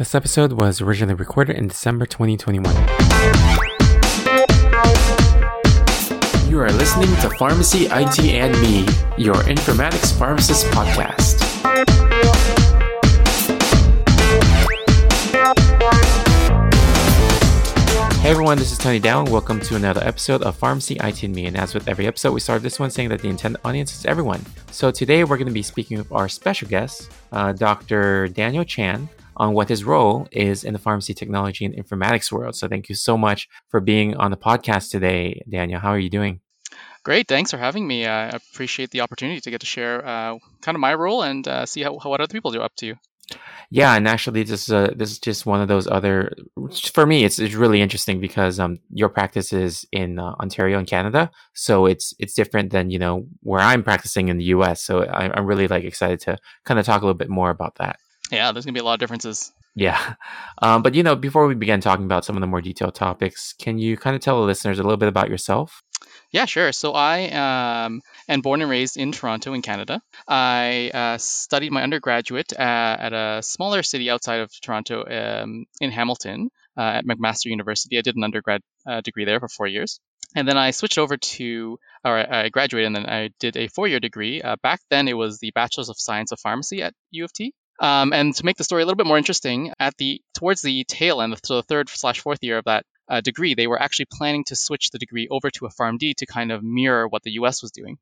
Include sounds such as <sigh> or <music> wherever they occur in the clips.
This episode was originally recorded in December 2021. You are listening to Pharmacy, IT, and Me, your informatics pharmacist podcast. Hey everyone, this is Tony Dong. Welcome to another episode of Pharmacy, IT, and Me. And as with every episode, we start this one saying that the intended audience is everyone. So today we're going to be speaking with our special guest, uh, Dr. Daniel Chan, on what his role is in the pharmacy technology and informatics world. So thank you so much for being on the podcast today, Daniel. How are you doing? Great, thanks for having me. I appreciate the opportunity to get to share uh, kind of my role and uh, see how, how, what other people do up to. Yeah, and actually, this is this is just one of those other. For me, it's it's really interesting because um your practice is in uh, Ontario in Canada, so it's it's different than you know where I'm practicing in the U.S. So I, I'm really like excited to kind of talk a little bit more about that. Yeah, there's gonna be a lot of differences. Yeah. Um, but you know, before we begin talking about some of the more detailed topics, can you kind of tell the listeners a little bit about yourself? Yeah, sure. So I um, am born and raised in Toronto, in Canada. I uh, studied my undergraduate uh, at a smaller city outside of Toronto um, in Hamilton uh, at McMaster University. I did an undergrad uh, degree there for four years. And then I switched over to, or I graduated and then I did a four year degree. Uh, back then it was the Bachelor's of Science of Pharmacy at U of T. Um, and to make the story a little bit more interesting, at the towards the tail end, so the third slash fourth year of that uh, degree, they were actually planning to switch the degree over to a PharmD to kind of mirror what the U.S. was doing.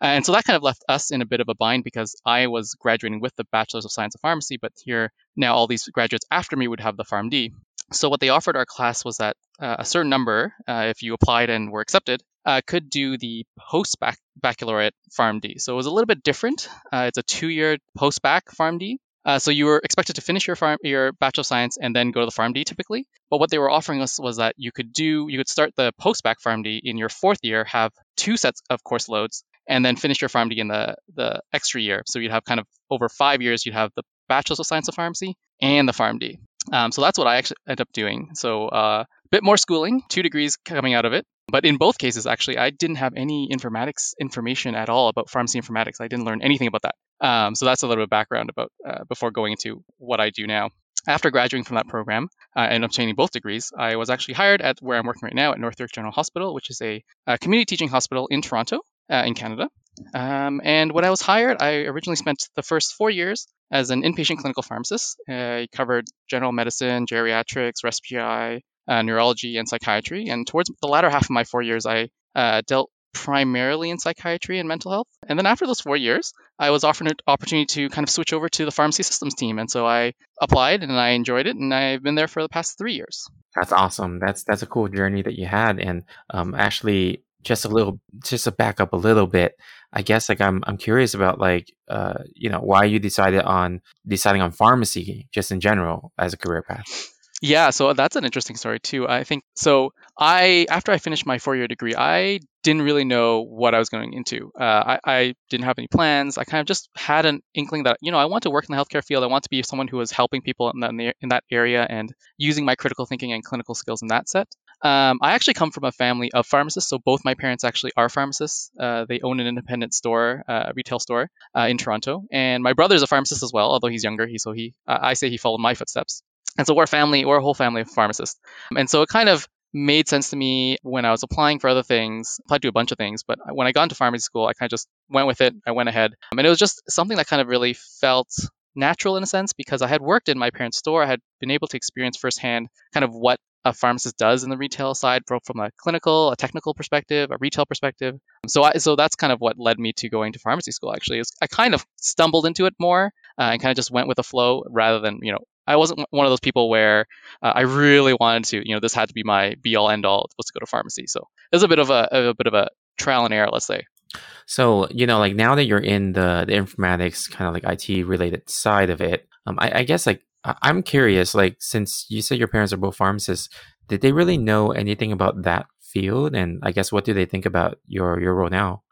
And so that kind of left us in a bit of a bind because I was graduating with the Bachelor's of Science of Pharmacy, but here now all these graduates after me would have the PharmD. So what they offered our class was that uh, a certain number, uh, if you applied and were accepted, uh, could do the post baccalaureate PharmD. So it was a little bit different. Uh, it's a two-year post bac PharmD, uh, so you were expected to finish your farm, your Bachelor of Science and then go to the PharmD typically. But what they were offering us was that you could do, you could start the post-bac PharmD in your fourth year, have two sets of course loads, and then finish your PharmD in the the extra year. So you'd have kind of over five years, you'd have the Bachelor's of Science of Pharmacy and the PharmD. Um, so that's what I actually ended up doing. So a uh, bit more schooling, two degrees coming out of it. But in both cases, actually, I didn't have any informatics information at all about pharmacy informatics. I didn't learn anything about that. Um, so that's a little bit of background about uh, before going into what I do now. After graduating from that program uh, and obtaining both degrees, I was actually hired at where I'm working right now at North York General Hospital, which is a, a community teaching hospital in Toronto, uh, in Canada. Um, and when I was hired, I originally spent the first four years as an inpatient clinical pharmacist. I covered general medicine, geriatrics, respiratory, uh, neurology, and psychiatry. And towards the latter half of my four years, I uh, dealt primarily in psychiatry and mental health. And then after those four years, I was offered an opportunity to kind of switch over to the pharmacy systems team. And so I applied and I enjoyed it. And I've been there for the past three years. That's awesome. That's that's a cool journey that you had. And um, actually, just a little, just to back up a little bit, I guess like I'm I'm curious about like uh you know why you decided on deciding on pharmacy just in general as a career path. Yeah, so that's an interesting story too. I think so. I after I finished my four-year degree, I didn't really know what I was going into. Uh, I, I didn't have any plans. I kind of just had an inkling that you know I want to work in the healthcare field. I want to be someone who is helping people in that in that area and using my critical thinking and clinical skills in that set. Um, I actually come from a family of pharmacists, so both my parents actually are pharmacists. Uh, they own an independent store, uh, retail store uh, in Toronto, and my brother is a pharmacist as well, although he's younger. He so he I say he followed my footsteps. And so we're a family, we're a whole family of pharmacists. And so it kind of made sense to me when I was applying for other things, applied to a bunch of things, but when I got into pharmacy school, I kind of just went with it. I went ahead. And it was just something that kind of really felt natural in a sense because I had worked in my parents' store. I had been able to experience firsthand kind of what a pharmacist does in the retail side from, from a clinical, a technical perspective, a retail perspective. So I, so that's kind of what led me to going to pharmacy school actually. I kind of stumbled into it more uh, and kind of just went with the flow rather than, you know, I wasn't one of those people where uh, I really wanted to, you know, this had to be my be all end all was to go to pharmacy. So it was a bit of a, a bit of a trial and error, let's say. So you know, like now that you're in the the informatics kind of like IT related side of it, um, I, I guess like I'm curious, like since you said your parents are both pharmacists, did they really know anything about that field? And I guess what do they think about your your role now?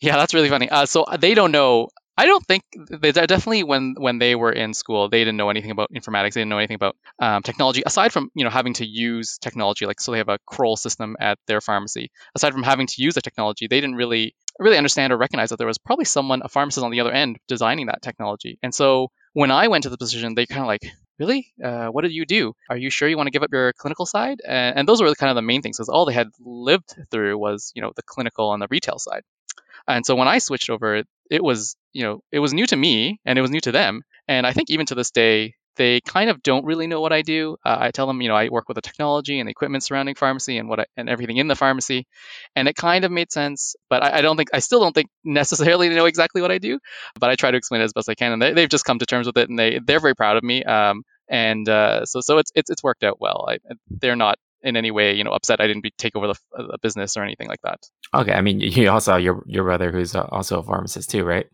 Yeah, that's really funny. Uh, so they don't know I don't think they definitely when when they were in school they didn't know anything about informatics. They didn't know anything about um, technology aside from you know having to use technology. Like so they have a Kroll system at their pharmacy. Aside from having to use the technology, they didn't really really understand or recognize that there was probably someone a pharmacist on the other end designing that technology. And so when I went to the position, they kind of like really? Uh, what did you do? Are you sure you want to give up your clinical side? And, and those were kind of the main things because all they had lived through was, you know, the clinical and the retail side. And so when I switched over, it was, you know, it was new to me and it was new to them. And I think even to this day, they kind of don't really know what I do. Uh, I tell them, you know, I work with the technology and the equipment surrounding pharmacy and what I, and everything in the pharmacy, and it kind of made sense. But I, I, don't think I still don't think necessarily they know exactly what I do. But I try to explain it as best I can, and they, have just come to terms with it, and they they're very proud of me. Um, and uh, so so it's it's it's worked out well. I, they're not in any way, you know, upset I didn't be, take over the, the, business or anything like that. Okay, I mean, you also have your your brother who's also a pharmacist too, right?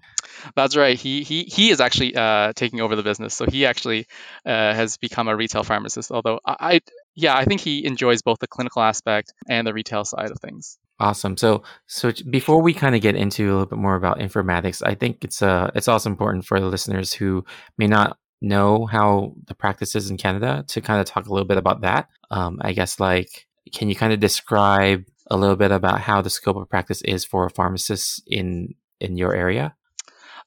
That's right. He he he is actually uh, taking over the business, so he actually uh, has become a retail pharmacist. Although I, I, yeah, I think he enjoys both the clinical aspect and the retail side of things. Awesome. So so before we kind of get into a little bit more about informatics, I think it's uh it's also important for the listeners who may not know how the practice is in Canada to kind of talk a little bit about that. Um, I guess like can you kind of describe a little bit about how the scope of practice is for a pharmacist in in your area?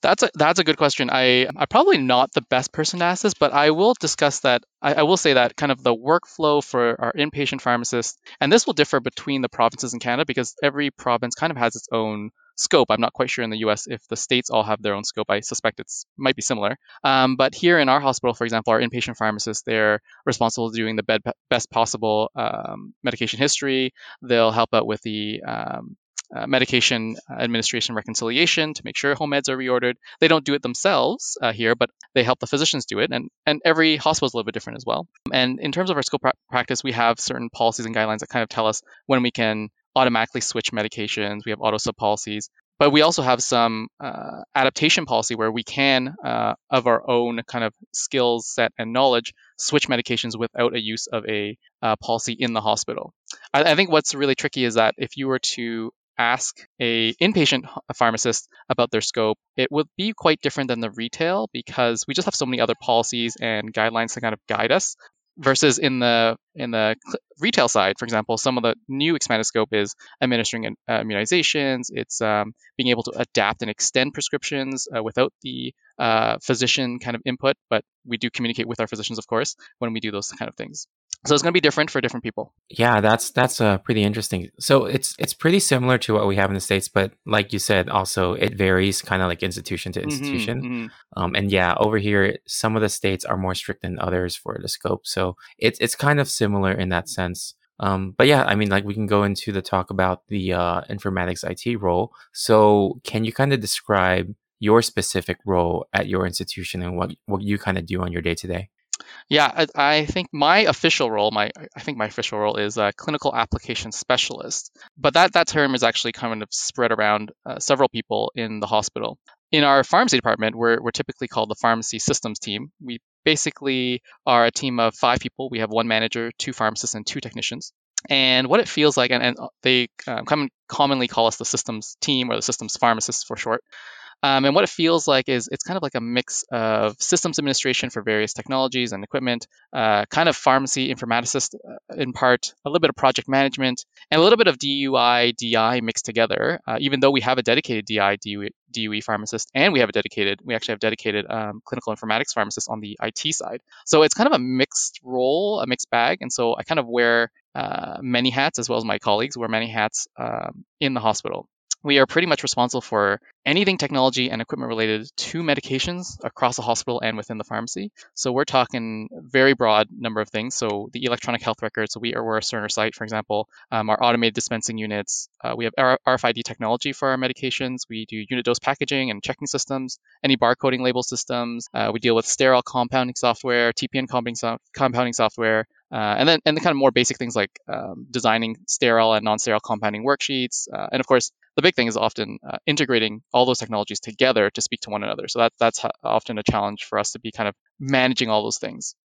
That's a that's a good question. I I'm probably not the best person to ask this, but I will discuss that. I, I will say that kind of the workflow for our inpatient pharmacists, and this will differ between the provinces in Canada because every province kind of has its own scope. I'm not quite sure in the U.S. if the states all have their own scope. I suspect it might be similar. Um, but here in our hospital, for example, our inpatient pharmacists they're responsible for doing the bed, best possible um, medication history. They'll help out with the um, uh, medication administration reconciliation to make sure home meds are reordered. They don't do it themselves uh, here, but they help the physicians do it. And, and every hospital is a little bit different as well. And in terms of our scope pra- practice, we have certain policies and guidelines that kind of tell us when we can automatically switch medications. We have auto sub policies. But we also have some uh, adaptation policy where we can, uh, of our own kind of skills set and knowledge, switch medications without a use of a uh, policy in the hospital. I, I, think what's really tricky is that if you were to ask a inpatient pharmacist about their scope, it would be quite different than the retail because we just have so many other policies and guidelines to kind of guide us versus in the in the retail side for example some of the new expanded scope is administering uh, immunizations it's um, being able to adapt and extend prescriptions uh, without the uh, physician kind of input but we do communicate with our physicians of course when we do those kind of things so it's going to be different for different people yeah that's that's uh, pretty interesting so it's it's pretty similar to what we have in the states but like you said also it varies kind of like institution to mm-hmm, institution mm-hmm, mm-hmm. Um, and yeah over here some of the states are more strict than others for the scope so it's it's kind of similar in that sense um, but yeah, I mean, like we can go into the talk about the uh, informatics IT role. So, can you kind of describe your specific role at your institution and what what you kind of do on your day to day? Yeah, I, I, think my official role, my I think my official role is a clinical application specialist. But that that term is actually kind of spread around uh, several people in the hospital. In our pharmacy department, we're we're typically called the pharmacy systems team. We basically are a team of five people. We have one manager, two pharmacists, and two technicians. And what it feels like, and, and they uh, commonly call us the systems team or the systems pharmacists for short. Um, and what it feels like is it's kind of like a mix of systems administration for various technologies and equipment, uh, kind of pharmacy informaticist uh, in part, a little bit of project management, and a little bit of DUI, DI mixed together. Uh, even though we have a dedicated DI, DUE pharmacist, and we have a dedicated, we actually have dedicated um, clinical informatics pharmacists on the IT side. So it's kind of a mixed role, a mixed bag. And so I kind of wear uh, many hats as well as my colleagues wear many hats um, in the hospital we are pretty much responsible for anything technology and equipment related to medications across the hospital and within the pharmacy. So we're talking very broad number of things. So the electronic health records, so we are we're a Cerner site, for example, um, our automated dispensing units. Uh, we have RFID technology for our medications. We do unit dose packaging and checking systems, any barcoding label systems. Uh, we deal with sterile compounding software, TPN compounding, so- compounding software. Uh, and then and the kind of more basic things like um, designing sterile and non-sterile compounding worksheets, uh, and of course the big thing is often uh, integrating all those technologies together to speak to one another. So that that's often a challenge for us to be kind of managing all those things.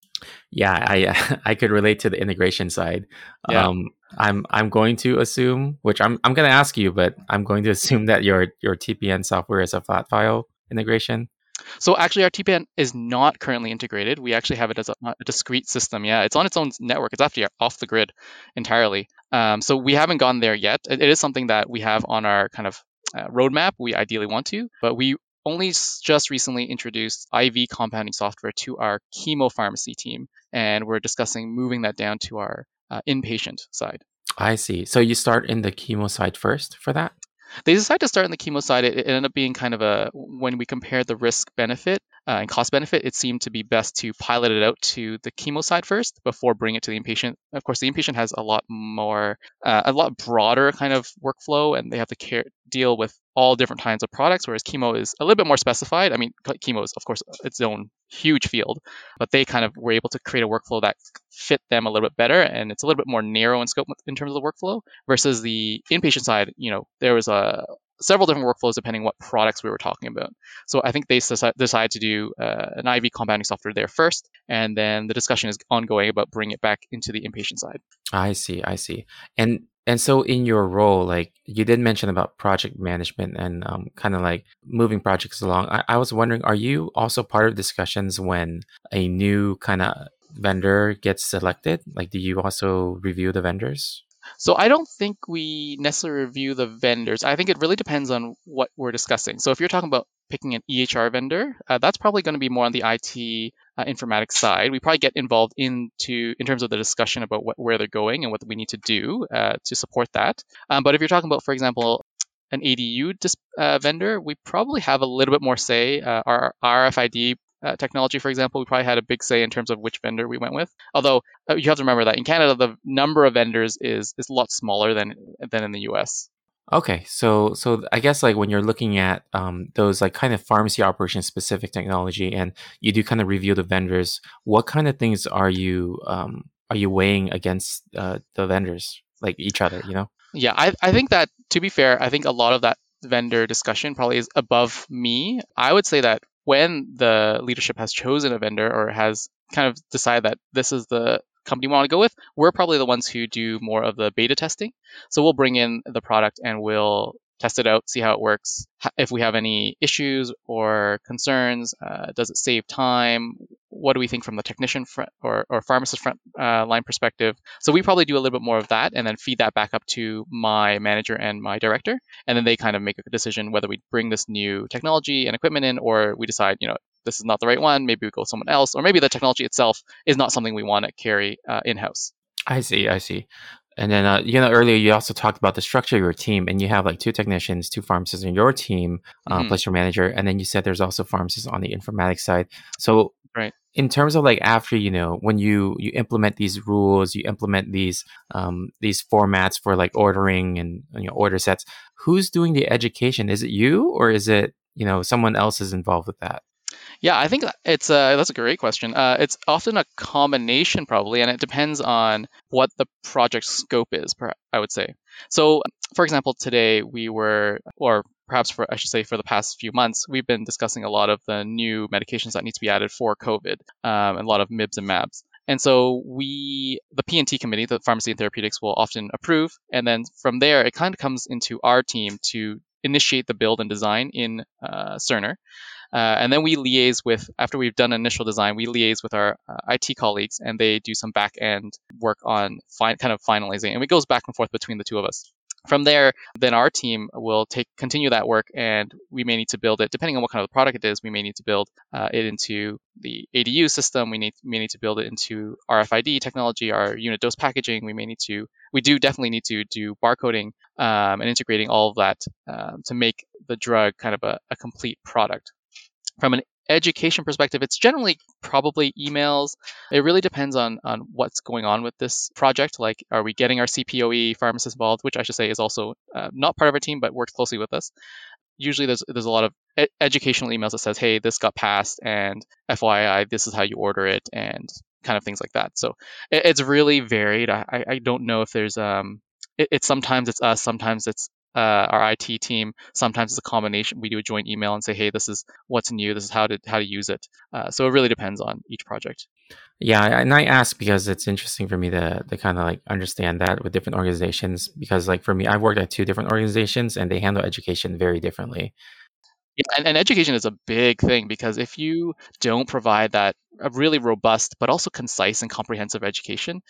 Yeah, I <laughs> I could relate to the integration side. Yeah. Um, I'm I'm going to assume, which I'm I'm going to ask you, but I'm going to assume that your your TPN software is a flat file integration. So actually, our TPN is not currently integrated. We actually have it as a, a, discrete system. Yeah, it's on its own network. It's actually off the grid entirely. Um, so we haven't gone there yet. It, it is something that we have on our kind of uh, roadmap. We ideally want to, but we only just recently introduced IV compounding software to our chemo pharmacy team, and we're discussing moving that down to our uh, inpatient side. I see. So you start in the chemo side first for that? They decided to start in the chemo side. It, it ended up being kind of a when we compared the risk benefit uh, and cost benefit, it seemed to be best to pilot it out to the chemo side first before bringing it to the inpatient. Of course, the inpatient has a lot more, uh, a lot broader kind of workflow, and they have to care, deal with all different kinds of products, whereas chemo is a little bit more specified. I mean, chemo is, of course, its own huge field, but they kind of were able to create a workflow that fit them a little bit better, and it's a little bit more narrow in scope in terms of the workflow. Versus the inpatient side, you know, there was a several different workflows depending what products we were talking about. So I think they decided to do uh, an IV compounding software there first, and then the discussion is ongoing about bringing it back into the inpatient side. I see, I see. And and so in your role, like you did mention about project management and um, kind of like moving projects along. I, I was wondering, are you also part of discussions when a new kind of vendor gets selected? Like, do you also review the vendors? So I don't think we necessarily review the vendors. I think it really depends on what we're discussing. So if you're talking about picking an EHR vendor, uh, that's probably going to be more on the IT uh, informatics side. We probably get involved into in terms of the discussion about what, where they're going and what we need to do uh, to support that. Um, but if you're talking about, for example, an ADU dis- uh, vendor, we probably have a little bit more say. Uh, our RFID uh, technology, for example, we probably had a big say in terms of which vendor we went with. Although uh, you have to remember that in Canada, the number of vendors is is a lot smaller than than in the U.S. Okay, so so I guess like when you're looking at um, those like kind of pharmacy operation specific technology, and you do kind of review the vendors, what kind of things are you um, are you weighing against uh, the vendors, like each other? You know? Yeah, I I think that to be fair, I think a lot of that vendor discussion probably is above me. I would say that when the leadership has chosen a vendor or has kind of decided that this is the company we want to go with, we're probably the ones who do more of the beta testing. So we'll bring in the product and we'll test it out, see how it works. If we have any issues or concerns, uh, does it save time? What do we think from the technician front or, or pharmacist front uh, line perspective? So we probably do a little bit more of that and then feed that back up to my manager and my director. And then they kind of make a decision whether we bring this new technology and equipment in or we decide, you know, this is not the right one. Maybe we go someone else, or maybe the technology itself is not something we want to carry uh, in house. I see. I see. And then, uh, you know, earlier you also talked about the structure of your team, and you have like two technicians, two pharmacists in your team, uh, mm-hmm. plus your manager. And then you said there's also pharmacists on the informatics side. So, right. in terms of like after you know when you you implement these rules, you implement these um, these formats for like ordering and you know order sets. Who's doing the education? Is it you, or is it you know someone else is involved with that? Yeah, I think it's uh, that's a great question. Uh, it's often a combination, probably, and it depends on what the project scope is. I would say. So, for example, today we were, or perhaps for I should say, for the past few months, we've been discussing a lot of the new medications that need to be added for COVID, um, and a lot of MIBs and MABs. And so we, the P&T committee, the pharmacy and therapeutics, will often approve, and then from there, it kind of comes into our team to initiate the build and design in uh, Cerner. Uh, and then we liaise with, after we've done initial design, we liaise with our uh, IT colleagues and they do some back end work on fi- kind of finalizing. And it goes back and forth between the two of us. From there, then our team will take continue that work, and we may need to build it depending on what kind of product it is. We may need to build uh, it into the ADU system. We need may need to build it into RFID technology, our unit dose packaging. We may need to we do definitely need to do barcoding um, and integrating all of that um, to make the drug kind of a, a complete product. From an education perspective, it's generally probably emails. It really depends on on what's going on with this project. Like, are we getting our CPOE pharmacist involved, which I should say is also uh, not part of our team but works closely with us. Usually, there's there's a lot of ed- educational emails that says, "Hey, this got passed," and FYI, this is how you order it, and kind of things like that. So it, it's really varied. I, I don't know if there's um. It, it's sometimes it's us, sometimes it's uh, our IT team. Sometimes it's a combination. We do a joint email and say, "Hey, this is what's new. This is how to how to use it." Uh, so it really depends on each project. Yeah, and I ask because it's interesting for me to to kind of like understand that with different organizations. Because like for me, I've worked at two different organizations and they handle education very differently. Yeah, and, and education is a big thing because if you don't provide that a really robust but also concise and comprehensive education,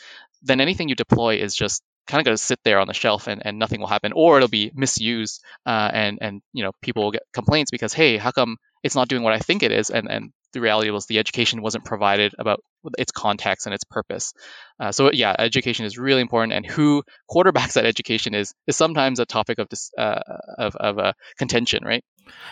then anything you deploy is just kind of going to sit there on the shelf and, and nothing will happen, or it'll be misused uh, and and you know people will get complaints because hey, how come it's not doing what I think it is? And and the reality was the education wasn't provided about its context and its purpose. Uh, so yeah, education is really important, and who quarterbacks <laughs> that education is is sometimes a topic of this uh, of of a contention, right?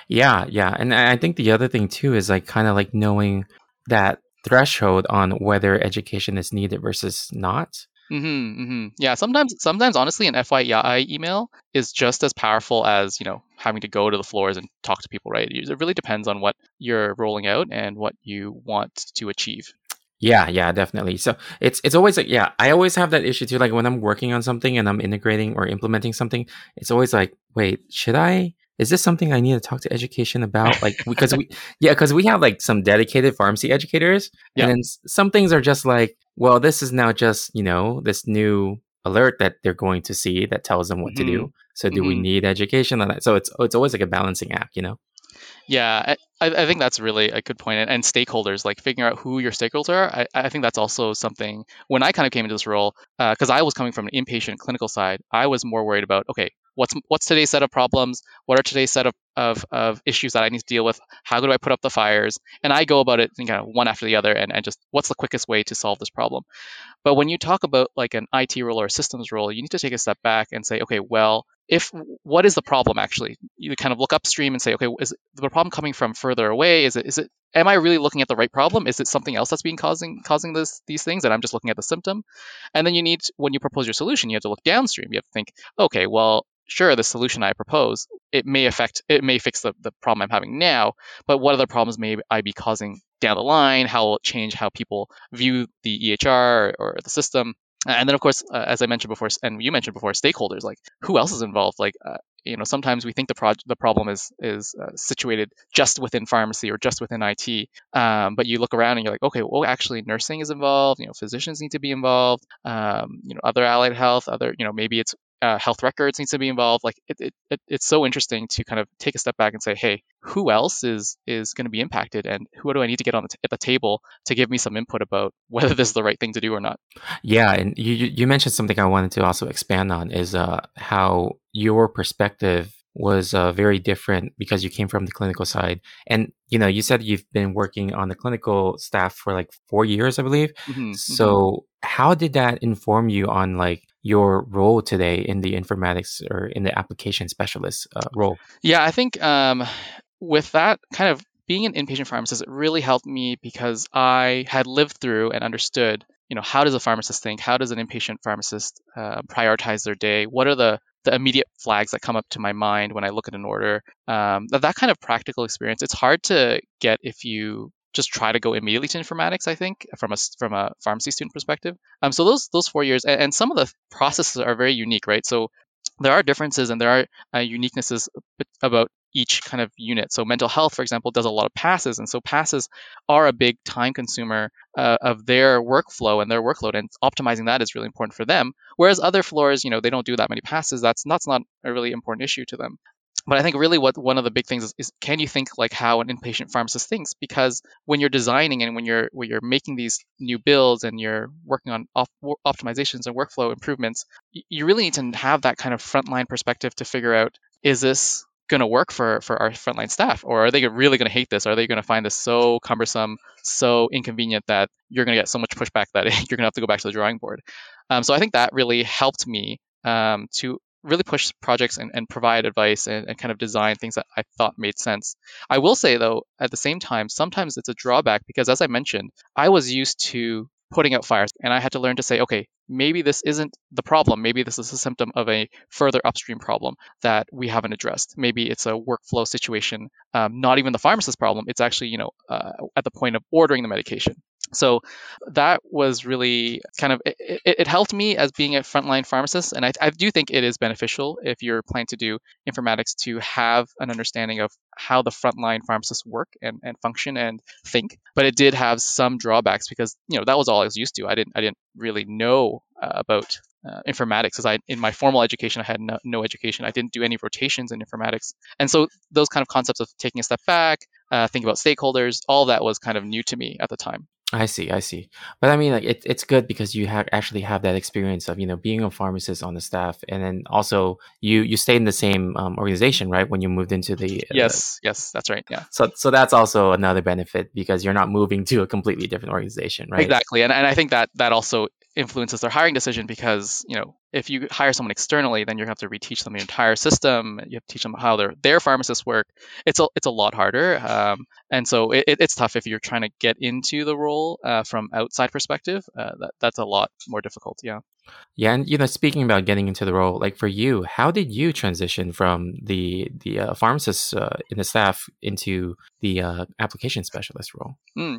Yeah, yeah, and I think the other thing too is like kind of like knowing that threshold on whether education is needed versus not. Mm-hmm, mm-hmm. Yeah, sometimes, sometimes honestly, an FYI email is just as powerful as you know having to go to the floors and talk to people. Right? It really depends on what you're rolling out and what you want to achieve. Yeah, yeah, definitely. So it's it's always like yeah, I always have that issue too. Like when I'm working on something and I'm integrating or implementing something, it's always like, wait, should I is this something I need to talk to education about? Like, because we, <laughs> yeah, because we have like some dedicated pharmacy educators, yeah. and some things are just like, well, this is now just you know this new alert that they're going to see that tells them what mm-hmm. to do. Mm-hmm. So, do mm-hmm. we need education on that? So it's it's always like a balancing act, you know. Yeah, I, I think that's really a good point. And stakeholders, like figuring out who your stakeholders are, I, I think that's also something. When I kind of came into this role, because uh, I was coming from an inpatient clinical side, I was more worried about okay, what's what's today's set of problems? What are today's set of, of, of issues that i need to deal with? How do i put up the fires? And i go about it kind of one after the other and, and just what's the quickest way to solve this problem? But when you talk about like an it role or a systems role you need to take a step back and say okay well if what is the problem actually? You kind of look upstream and say okay is the problem coming from further away? Is it is it am i really looking at the right problem? Is it something else that's being causing causing this these things and i'm just looking at the symptom? And then you need when you propose your solution you have to look downstream. You have to think okay well sure, the solution I propose, it may affect, it may fix the, the problem I'm having now, but what other problems may I be causing down the line? How will it change how people view the EHR or, or the system? And then, of course, uh, as I mentioned before, and you mentioned before, stakeholders like who else is involved? Like, uh, you know, sometimes we think the pro- the problem is is uh, situated just within pharmacy or just within IT, um, but you look around and you're like, okay, well, actually, nursing is involved. You know, physicians need to be involved. Um, you know, other allied health, other, you know, maybe it's uh, health records needs to be involved. Like it, it, it, it's so interesting to kind of take a step back and say, hey, who else is is going to be impacted, and who do I need to get on the t- at the table to give me some input about whether this is the right thing to do or not? Yeah, and you you mentioned something I wanted to also expand on is uh, how your perspective was uh, very different because you came from the clinical side and you know you said you've been working on the clinical staff for like four years i believe mm-hmm, so mm-hmm. how did that inform you on like your role today in the informatics or in the application specialist uh, role? Yeah, I think um, with that kind of being an inpatient pharmacist, it really helped me because I had lived through and understood, you know, how does a pharmacist think? How does an inpatient pharmacist uh, prioritize their day? What are the the immediate flags that come up to my mind when I look at an order? Um, that, that kind of practical experience, it's hard to get if you just try to go immediately to informatics. I think from a from a pharmacy student perspective. Um, so those those four years, and, and some of the processes are very unique, right? So there are differences and there are uh, uniquenesses about each kind of unit. So mental health, for example, does a lot of passes, and so passes are a big time consumer uh, of their workflow and their workload, and optimizing that is really important for them. Whereas other floors, you know, they don't do that many passes. That's that's not a really important issue to them but I think really what one of the big things is, is, can you think like how an inpatient pharmacist thinks? Because when you're designing and when you're when you're making these new builds and you're working on op- optimizations and workflow improvements, you really need to have that kind of frontline perspective to figure out is this going to work for for our frontline staff or are they really going to hate this? Are they going to find this so cumbersome, so inconvenient that you're going to get so much pushback that <laughs> you're going to have to go back to the drawing board? Um, so I think that really helped me um, to really push projects and, and provide advice and, and, kind of design things that I thought made sense. I will say though, at the same time, sometimes it's a drawback because as I mentioned, I was used to putting out fires and I had to learn to say, okay, maybe this isn't the problem. Maybe this is a symptom of a further upstream problem that we haven't addressed. Maybe it's a workflow situation, um, not even the pharmacist problem. It's actually, you know, uh, at the point of ordering the medication. So that was really kind of it, it, it, helped me as being a frontline pharmacist, and I, I, do think it is beneficial if you're planning to do informatics to have an understanding of how the frontline pharmacists work and, and function and think. But it did have some drawbacks because you know that was all I was used to. I didn't I didn't really know uh, about uh, informatics because I in my formal education I had no, no, education. I didn't do any rotations in informatics, and so those kind of concepts of taking a step back, uh, thinking about stakeholders, all that was kind of new to me at the time. I see, I see. But I mean, like it, it's good because you have actually have that experience of you know being a pharmacist on the staff, and then also you you stayed in the same um, organization, right? When you moved into the yes, yes, that's right. Yeah. So so that's also another benefit because you're not moving to a completely different organization, right? Exactly, and and I think that that also influences their hiring decision because you know if you hire someone externally, then you have to reteach them the entire system. You have to teach them how their their pharmacists work. It's a it's a lot harder, um, and so it, it's tough if you're trying to get into the role uh, from outside perspective. Uh, that that's a lot more difficult. Yeah. Yeah, and you know, speaking about getting into the role, like for you, how did you transition from the the uh, pharmacist uh, in the staff into the uh, application specialist role? Mm.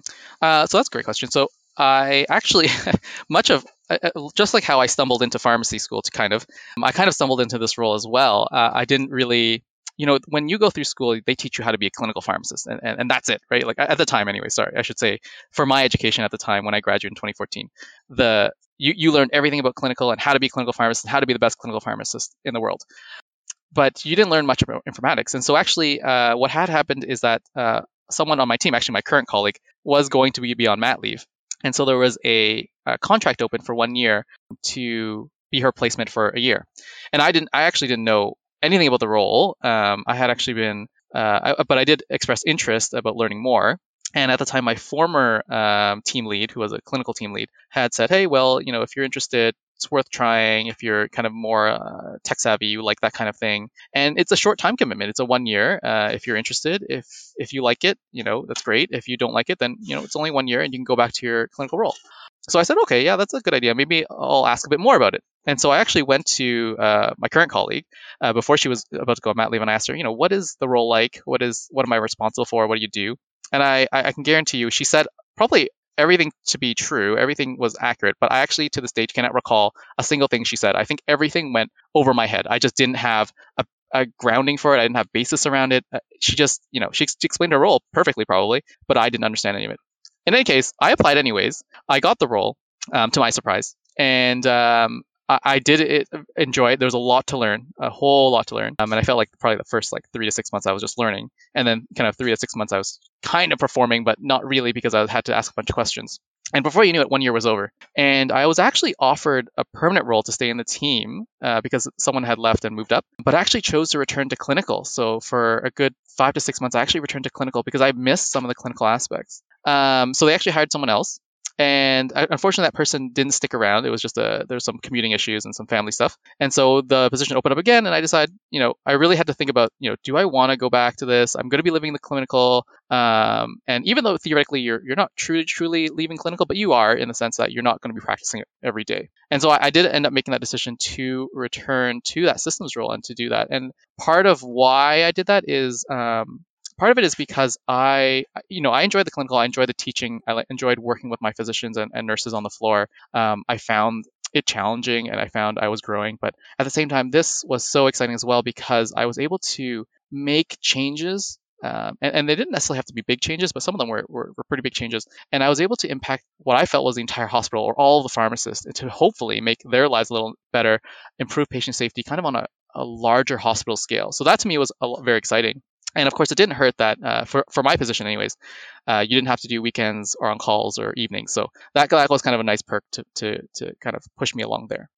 so that's a great question. So I actually, <laughs> much of uh, uh, just like how I stumbled into pharmacy school to kind of, I kind of stumbled into this role as well. Uh, I didn't really, you know, when you go through school, they teach you how to be a clinical pharmacist, and, and, and that's it, right? Like at the time, anyway. Sorry, I should say, for my education at the time when I graduated in 2014, the you you learned everything about clinical and how to be a clinical pharmacist how to be the best clinical pharmacist in the world. But you didn't learn much about informatics, and so actually, uh, what had happened is that uh, someone on my team, actually my current colleague, was going to be on mat leave and so there was a, a contract open for one year to be her placement for a year. And I didn't, I actually didn't know anything about the role. Um, I had actually been, uh, I, but I did express interest about learning more. And at the time, my former um, team lead, who was a clinical team lead, had said, "Hey, well, you know, if you're interested, it's worth trying if you're kind of more uh, tech savvy, you like that kind of thing. And it's a short time commitment. It's a one year. Uh, if you're interested, if if you like it, you know that's great. If you don't like it, then you know it's only one year, and you can go back to your clinical role. So I said, okay, yeah, that's a good idea. Maybe I'll ask a bit more about it. And so I actually went to uh, my current colleague uh, before she was about to go on mat leave, and I asked her, you know, what is the role like? What is what am I responsible for? What do you do? And I, I can guarantee you, she said probably everything to be true. Everything was accurate, but I actually to this date cannot recall a single thing she said. I think everything went over my head. I just didn't have a, a grounding for it. I didn't have basis around it. Uh, she just, you know, she, she explained her role perfectly, probably, but I didn't understand any of it. In any case, I applied anyways. I got the role, um, to my surprise, and um, I, did enjoy it. There was a lot to learn, a whole lot to learn. Um, and I felt like probably the first like three to six months I was just learning, and then kind of three to six months I was kind of performing, but not really because I had to ask a bunch of questions. And before you knew it, one year was over. And I was actually offered a permanent role to stay in the team uh, because someone had left and moved up, but I actually chose to return to clinical. So for a good five to six months, I actually returned to clinical because I missed some of the clinical aspects. Um, so they actually hired someone else and uh, unfortunately that person didn't stick around. It was just a there's some commuting issues and some family stuff. And so the position opened up again and i decided you know i really had to think about you know do i want to go back to this? I'm going to be living in the clinical um, and even though theoretically you're you're not truly truly leaving clinical but you are in the sense that you're not going to be practicing every day. And so I, I did end up making that decision to return to that systems role and to do that. And part of why i did that is um, part of it is because I, you know, I enjoyed the clinical, I enjoyed the teaching, I enjoyed working with my physicians and, and nurses on the floor. Um, I found it challenging and I found I was growing. But at the same time, this was so exciting as well because I was able to make changes. Um, and, and, they didn't necessarily have to be big changes, but some of them were, were, were, pretty big changes. And I was able to impact what I felt was the entire hospital or all of the pharmacists to hopefully make their lives a little better, improve patient safety kind of on a, a larger hospital scale. So that to me was a, very exciting. And of course, it didn't hurt that uh, for for my position, anyways, uh, you didn't have to do weekends or on calls or evenings. So that that was kind of a nice perk to to to kind of push me along there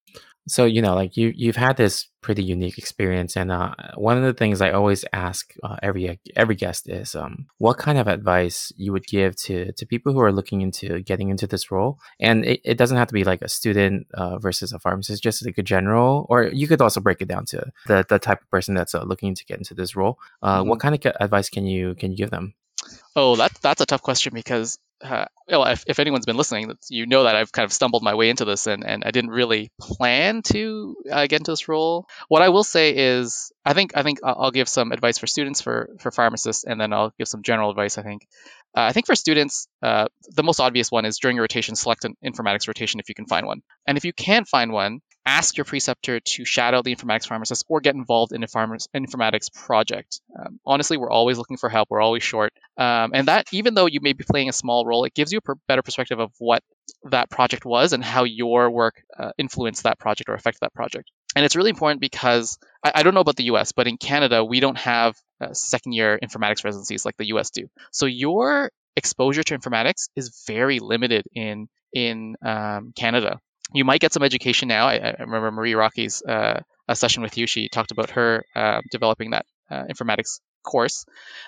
so you know like you you've had this pretty unique experience and uh, one of the things i always ask uh, every every guest is um, what kind of advice you would give to to people who are looking into getting into this role? And it, it doesn't have to be like a student uh, versus a pharmacist just like a general or you could also break it down to the, the type of person that's uh, looking to get into this role. Uh, mm-hmm. what kind of advice can you can you give them? Oh that, that's a tough question because uh, well, if, if anyone's been listening, you know that I've kind of stumbled my way into this, and, and I didn't really plan to uh, get into this role. What I will say is, I think I think I'll give some advice for students, for for pharmacists, and then I'll give some general advice. I think. Uh, I think for students, uh, the most obvious one is during your rotation, select an informatics rotation if you can find one. And if you can't find one, ask your preceptor to shadow the informatics pharmacist or get involved in a informatics project. Um, honestly, we're always looking for help. We're always short. Um, and that, even though you may be playing a small role, it gives you a per- better perspective of what that project was and how your work uh, influenced that project or affected that project. And it's really important because I, I don't know about the US, but in Canada, we don't have uh, second year informatics residencies like the US do. So your exposure to informatics is very limited in in um, Canada. You might get some education now. I, I remember Marie Rocky's uh, a session with you. She talked about her uh, developing that uh, informatics course.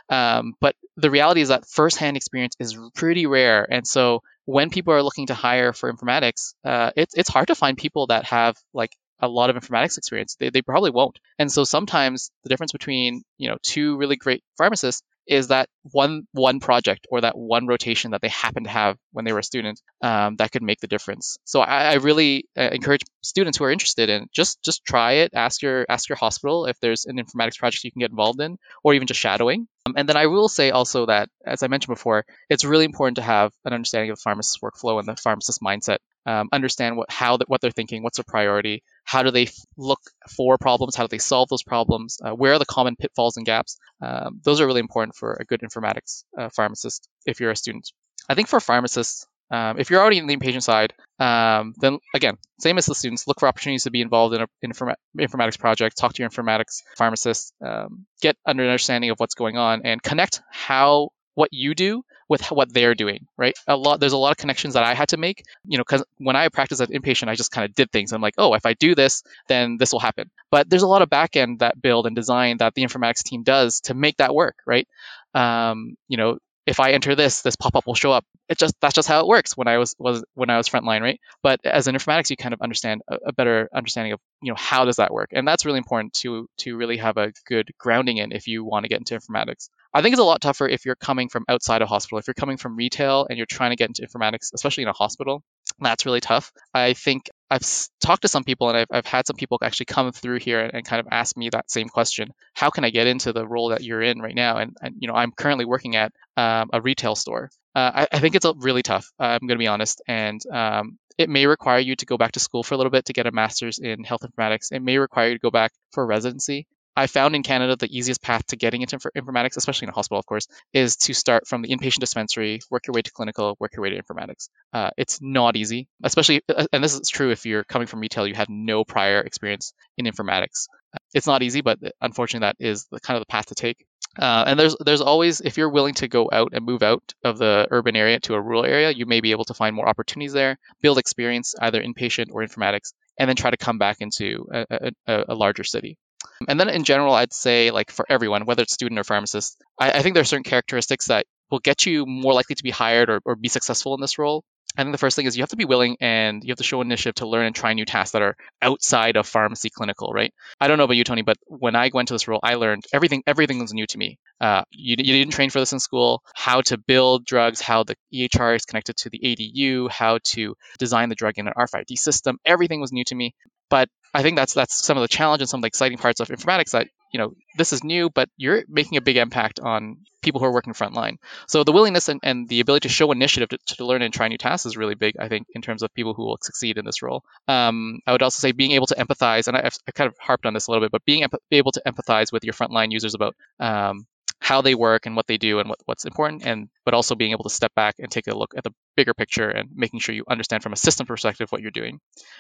Um, but the reality is that firsthand experience is pretty rare, and so when people are looking to hire for informatics, uh, it's it's hard to find people that have like a lot of informatics experience. They, they probably won't. And so sometimes the difference between, you know, two really great pharmacists is that one one project or that one rotation that they happen to have when they were a student um, that could make the difference. So I, I really uh, encourage students who are interested in just just try it. Ask your ask your hospital if there's an informatics project you can get involved in, or even just shadowing. Um, and then I will say also that, as I mentioned before, it's really important to have an understanding of the pharmacist workflow and the pharmacist mindset. Um, understand what how the, what they're thinking, what's their priority, how do they f- look for problems, how do they solve those problems, uh, where are the common pitfalls and gaps. Um, those are really important for a good informatics uh, pharmacist if you're a student. I think for pharmacists, um, if you're already in the inpatient side, um, then again, same as the students, look for opportunities to be involved in an informa- informatics project, talk to your informatics pharmacist, um, get an understanding of what's going on, and connect how what you do with what they're doing, right? A lot there's a lot of connections that I had to make, you know, because when I practiced as inpatient, I just kind of did things. I'm like, oh, if I do this, then this will happen. But there's a lot of back end that build and design that the informatics team does to make that work, right? Um, you know, if I enter this, this pop-up will show up. It just that's just how it works when I was was when I was frontline, right? But as an informatics, you kind of understand a, a, better understanding of you know how does that work, and that's really important to to really have a good grounding in if you want to get into informatics. I think it's a lot tougher if you're coming from outside a hospital. If you're coming from retail and you're trying to get into informatics, especially in a hospital, that's really tough. I think I've talked to some people and I've, I've had some people actually come through here and, and, kind of ask me that same question. How can I get into the role that you're in right now? And, and you know, I'm currently working at um, a retail store. Uh, I, I, think it's really tough. I'm going to be honest. And um, it may require you to go back to school for a little bit to get a master's in health informatics. It may require you to go back for residency. I found in Canada the easiest path to getting into informatics, especially in a hospital, of course, is to start from the inpatient dispensary, work your way to clinical, work your way to informatics. Uh, it's not easy, especially, uh, and this is true if you're coming from retail, you had no prior experience in informatics. It's not easy, but unfortunately, that is the kind of the path to take. Uh, and there's there's always if you're willing to go out and move out of the urban area to a rural area, you may be able to find more opportunities there, build experience either inpatient or informatics, and then try to come back into a, a, a larger city. And then in general, I'd say like for everyone, whether it's student or pharmacist, I, I think there are certain characteristics that will get you more likely to be hired or, or be successful in this role. I think the first thing is you have to be willing and you have to show initiative to learn and try new tasks that are outside of pharmacy clinical, right? I don't know about you, Tony, but when I went to this role, I learned everything. Everything was new to me. Uh, you, you didn't train for this in school. How to build drugs, how the EHR is connected to the ADU, how to design the drug in an RFID system. Everything was new to me. But I think that's that's some of the challenge and some of the exciting parts of informatics that you know this is new, but you're making a big impact on people who are working frontline. So the willingness and, and the ability to show initiative to, to, learn and try new tasks is really big, I think, in terms of people who will succeed in this role. Um, I would also say being able to empathize, and I, have kind of harped on this a little bit, but being be able to empathize with your frontline users about um, how they work and what they do and what, what's important and but also being able to step back and take a look at the bigger picture and making sure you understand from a system perspective what you're doing.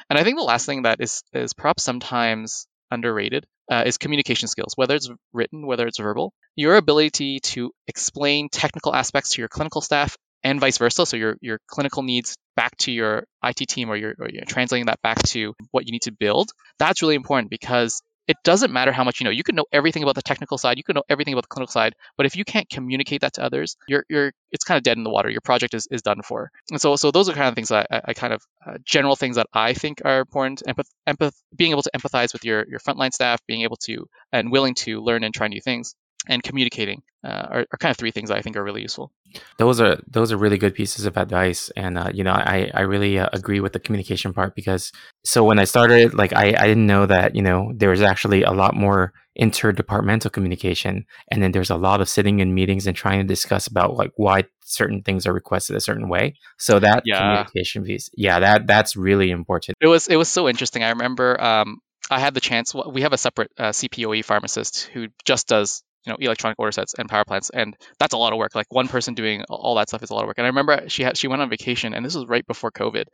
And i think the last thing that is is perhaps sometimes underrated uh, is communication skills whether it's written whether it's verbal. Your ability to explain technical aspects to your clinical staff and vice versa so your your clinical needs back to your IT team or you're, or you're translating that back to what you need to build that's really important because it doesn't matter how much you know. You can know everything about the technical side, you can know everything about the clinical side, but if you can't communicate that to others, you're you're it's kind of dead in the water. Your project is, is done for. And so so those are kind of things that I, I kind of uh, general things that I think are important. Empath, empath, being able to empathize with your your frontline staff, being able to and willing to learn and try new things and communicating uh, are, are, kind of three things I think are really useful. Those are those are really good pieces of advice, and uh, you know I I really uh, agree with the communication part because so when I started, like I I didn't know that you know there was actually a lot more interdepartmental communication, and then there's a lot of sitting in meetings and trying to discuss about like why certain things are requested a certain way. So that yeah. communication piece, yeah, that that's really important. It was it was so interesting. I remember um, I had the chance. We have a separate uh, CPOE pharmacist who just does you know electronic order sets and PowerPlans and that's a lot of work. Like one person doing all that stuff is a lot of work. And i remember she had she went on vacation and this was right before covid.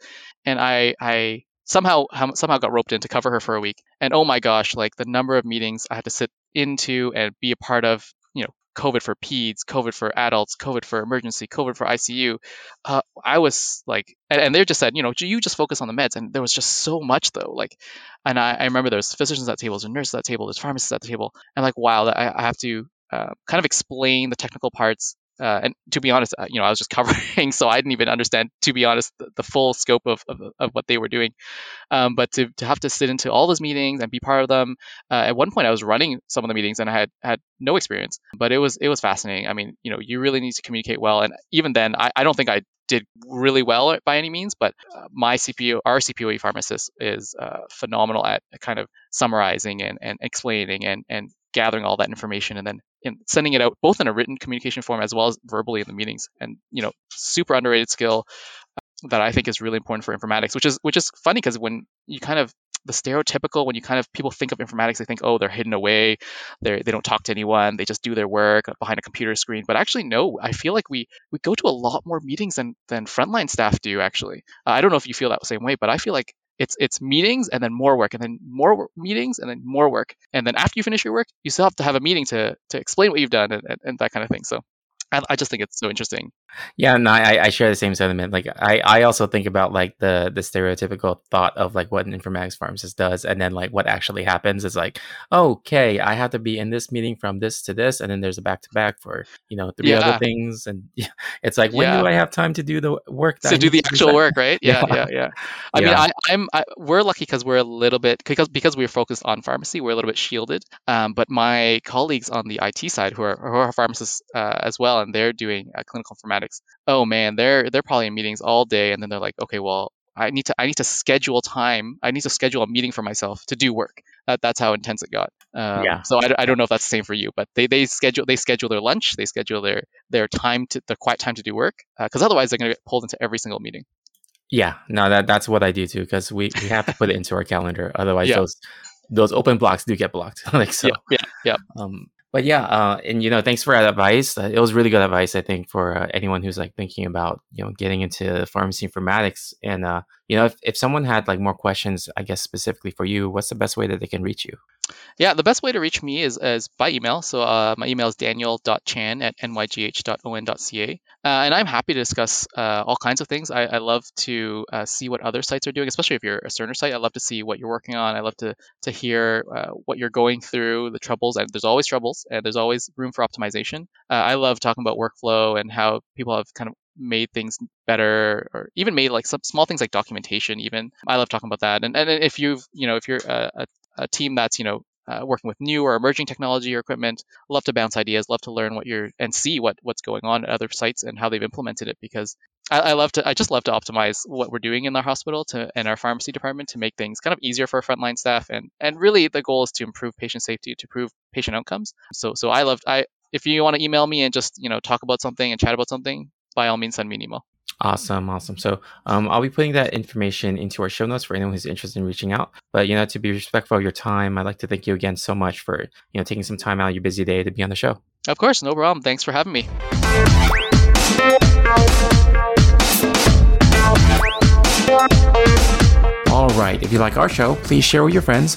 And i i somehow somehow got roped in to cover her for a week. And oh my gosh like the number of meetings i had to sit into and be a part of COVID for peds, COVID for adults, COVID for emergency, COVID for ICU. Uh, I was like, and, and they just said, you know, you just focus on the meds. And there was just so much though. Like, and I, I remember there's physicians at tables, there's nurses at table, there's pharmacists at the table, and like, wow, I, I have to uh, kind of explain the technical parts uh, and to be honest, uh, you know, I was just <laughs> covering, so I didn't even understand, to be honest, the, the full scope of, of, of, what they were doing. Um, but to, to have to sit into all those meetings and be part of them, uh, at one point I was running some of the meetings and I had had no experience, but it was it was fascinating. I mean, you know, you really need to communicate well, and even then, I, I don't think I did really well by any means, but uh, my CPO, our CPOE pharmacist is uh, phenomenal at kind of summarizing and, and explaining and, and gathering all that information and then in sending it out both in a written communication form as well as verbally in the meetings. And you know, super underrated skill uh, that I think is really important for informatics, which is which is funny because when you kind of the stereotypical when you kind of people think of informatics, they think, oh, they're hidden away, they they don't talk to anyone, they just do their work behind a computer screen. But actually, no, I feel like we we go to a lot more meetings than than frontline staff do. Actually, uh, I don't know if you feel that same way, but I feel like it's it's meetings and then more work and then more meetings and then more work. And then after you finish your work you still have to have a meeting to to explain what you've done and, and, and that kind of thing. So I, I just think it's so interesting yeah, no, I, I share the same sentiment. Like, I, I also think about like the the stereotypical thought of like what an informatics pharmacist does, and then like what actually happens is like, okay, I have to be in this meeting from this to this, and then there's a back to back for you know three yeah. other things, and <laughs> it's like when yeah. do I have time to do the work? to do the actual do work, right? <laughs> Yeah, yeah, yeah. yeah. I mean, I, I'm I, we're lucky because we're a little bit because because we're focused on pharmacy, we're a little bit shielded. Um, but my colleagues on the IT side who are who are pharmacists uh, as well, and they're doing uh, clinical informatics oh man, they're they're probably in meetings all day, and then they're like, okay, well, I need to I need to schedule time. I need to schedule a meeting for myself to do work. That, that's how intense it got. Um, yeah. So I, I don't know if that's the same for you, but they, they schedule they schedule their lunch, they schedule their their time to the quiet time to do work, because uh, otherwise they're going to get pulled into every single meeting. Yeah, no, that that's what I do too, because we, we have to put it into our calendar. Otherwise, yeah. those those open blocks do get blocked. <laughs> like so. Yeah, yeah. yeah. Um, but yeah, uh, and you know, thanks for that advice. Uh, it was really good advice, I think, for uh, anyone who's like thinking about you know getting into pharmacy informatics. And uh, you know, if, if someone had like more questions, I guess specifically for you, what's the best way that they can reach you? Yeah, the best way to reach me is, is by email. So uh, my email is daniel.chan at nygh.on.ca. Uh, and I'm happy to discuss uh, all kinds of things. I, I love to uh, see what other sites are doing, especially if you're a Cerner site. I love to see what you're working on. I love to, to hear uh, what you're going through, the troubles. And there's always troubles, and there's always room for optimization. Uh, I love talking about workflow and how people have kind of made things better or even made like some small things like documentation even. I love talking about that. And, and if you've you know if you're a, a team that's you know uh, working with new or emerging technology or equipment love to bounce ideas love to learn what you're and see what what's going on at other sites and how they've implemented it because I, I, love to i just love to optimize what we're doing in our hospital to and our pharmacy department to make things kind of easier for our frontline staff. And and really the goal is to improve patient safety to improve patient outcomes. So so i love i if you want to email me and just you know talk about something and chat about something by all means send me an email Awesome, awesome. So um, I'll be putting that information into our show notes for anyone who's interested in reaching out. But you know, to be respectful of your time, I'd like to thank you again so much for you know taking some time out of your busy day to be on the show. Of course, no problem. Thanks for having me. All right. If you like our show, please share with your friends,